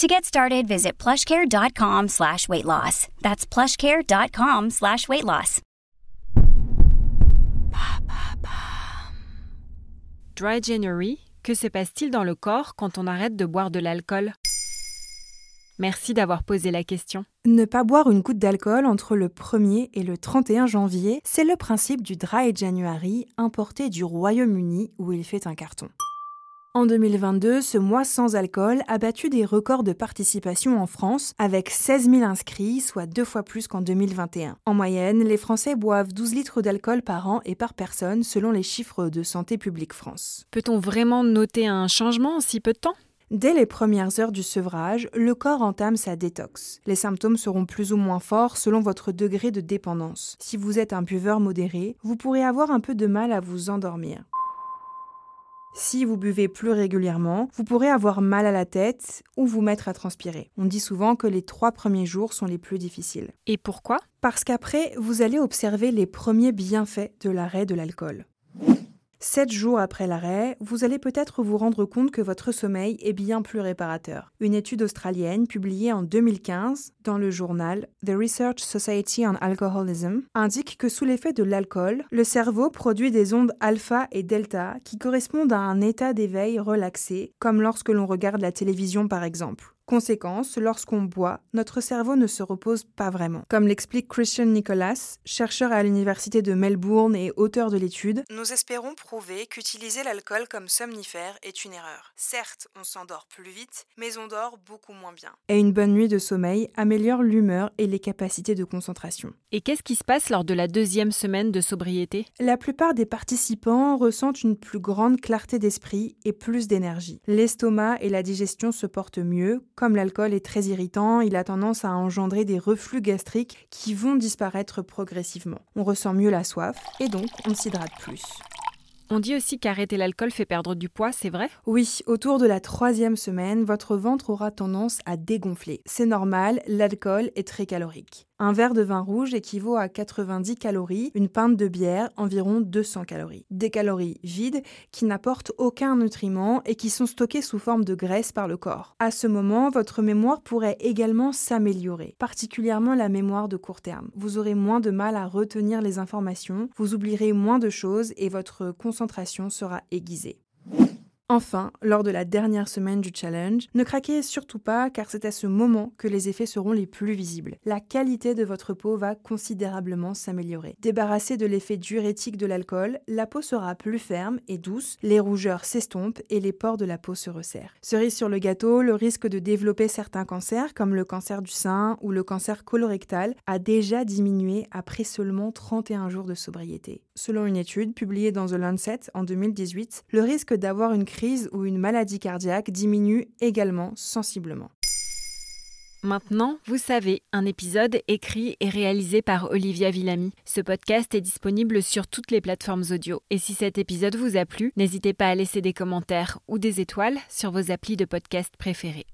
To get started, visit plushcare.com slash weight loss. That's plushcare.com slash weight loss. Dry January, que se passe-t-il dans le corps quand on arrête de boire de l'alcool? Merci d'avoir posé la question. Ne pas boire une goutte d'alcool entre le 1er et le 31 janvier, c'est le principe du Dry January importé du Royaume-Uni où il fait un carton. En 2022, ce mois sans alcool a battu des records de participation en France avec 16 000 inscrits, soit deux fois plus qu'en 2021. En moyenne, les Français boivent 12 litres d'alcool par an et par personne selon les chiffres de Santé publique France. Peut-on vraiment noter un changement en si peu de temps? Dès les premières heures du sevrage, le corps entame sa détox. Les symptômes seront plus ou moins forts selon votre degré de dépendance. Si vous êtes un buveur modéré, vous pourrez avoir un peu de mal à vous endormir. Si vous buvez plus régulièrement, vous pourrez avoir mal à la tête ou vous mettre à transpirer. On dit souvent que les trois premiers jours sont les plus difficiles. Et pourquoi? Parce qu'après, vous allez observer les premiers bienfaits de l'arrêt de l'alcool. Sept jours après l'arrêt, vous allez peut-être vous rendre compte que votre sommeil est bien plus réparateur. Une étude australienne publiée en 2015 dans le journal The Research Society on Alcoholism indique que sous l'effet de l'alcool, le cerveau produit des ondes alpha et delta qui correspondent à un état d'éveil relaxé, comme lorsque l'on regarde la télévision par exemple. Conséquence, lorsqu'on boit, notre cerveau ne se repose pas vraiment. Comme l'explique Christian Nicholas, chercheur à l'université de Melbourne et auteur de l'étude, nous espérons prouver qu'utiliser l'alcool comme somnifère est une erreur. Certes, on s'endort plus vite, mais on dort beaucoup moins bien. Et une bonne nuit de sommeil améliore l'humeur et les capacités de concentration. Et qu'est-ce qui se passe lors de la deuxième semaine de sobriété? La plupart des participants ressentent une plus grande clarté d'esprit et plus d'énergie. L'estomac et la digestion se portent mieux, comme l'alcool est très irritant, il a tendance à engendrer des reflux gastriques qui vont disparaître progressivement. On ressent mieux la soif et donc on s'hydrate plus. On dit aussi qu'arrêter l'alcool fait perdre du poids, c'est vrai? Oui, autour de la troisième semaine, votre ventre aura tendance à dégonfler. C'est normal, l'alcool est très calorique. Un verre de vin rouge équivaut à 90 calories, une pinte de bière environ 200 calories. Des calories vides qui n'apportent aucun nutriment et qui sont stockées sous forme de graisse par le corps. À ce moment, votre mémoire pourrait également s'améliorer, particulièrement la mémoire de court terme. Vous aurez moins de mal à retenir les informations, vous oublierez moins de choses et votre concentration sera aiguisée. Enfin, lors de la dernière semaine du challenge, ne craquez surtout pas car c'est à ce moment que les effets seront les plus visibles. La qualité de votre peau va considérablement s'améliorer. Débarrassée de l'effet diurétique de l'alcool, la peau sera plus ferme et douce, les rougeurs s'estompent et les pores de la peau se resserrent. Cerise sur le gâteau, le risque de développer certains cancers comme le cancer du sein ou le cancer colorectal a déjà diminué après seulement 31 jours de sobriété. Selon une étude publiée dans The Lancet en 2018, le risque d'avoir une crise ou une maladie cardiaque diminue également sensiblement. Maintenant, vous savez, un épisode écrit et réalisé par Olivia Villamy. Ce podcast est disponible sur toutes les plateformes audio. Et si cet épisode vous a plu, n'hésitez pas à laisser des commentaires ou des étoiles sur vos applis de podcast préférés.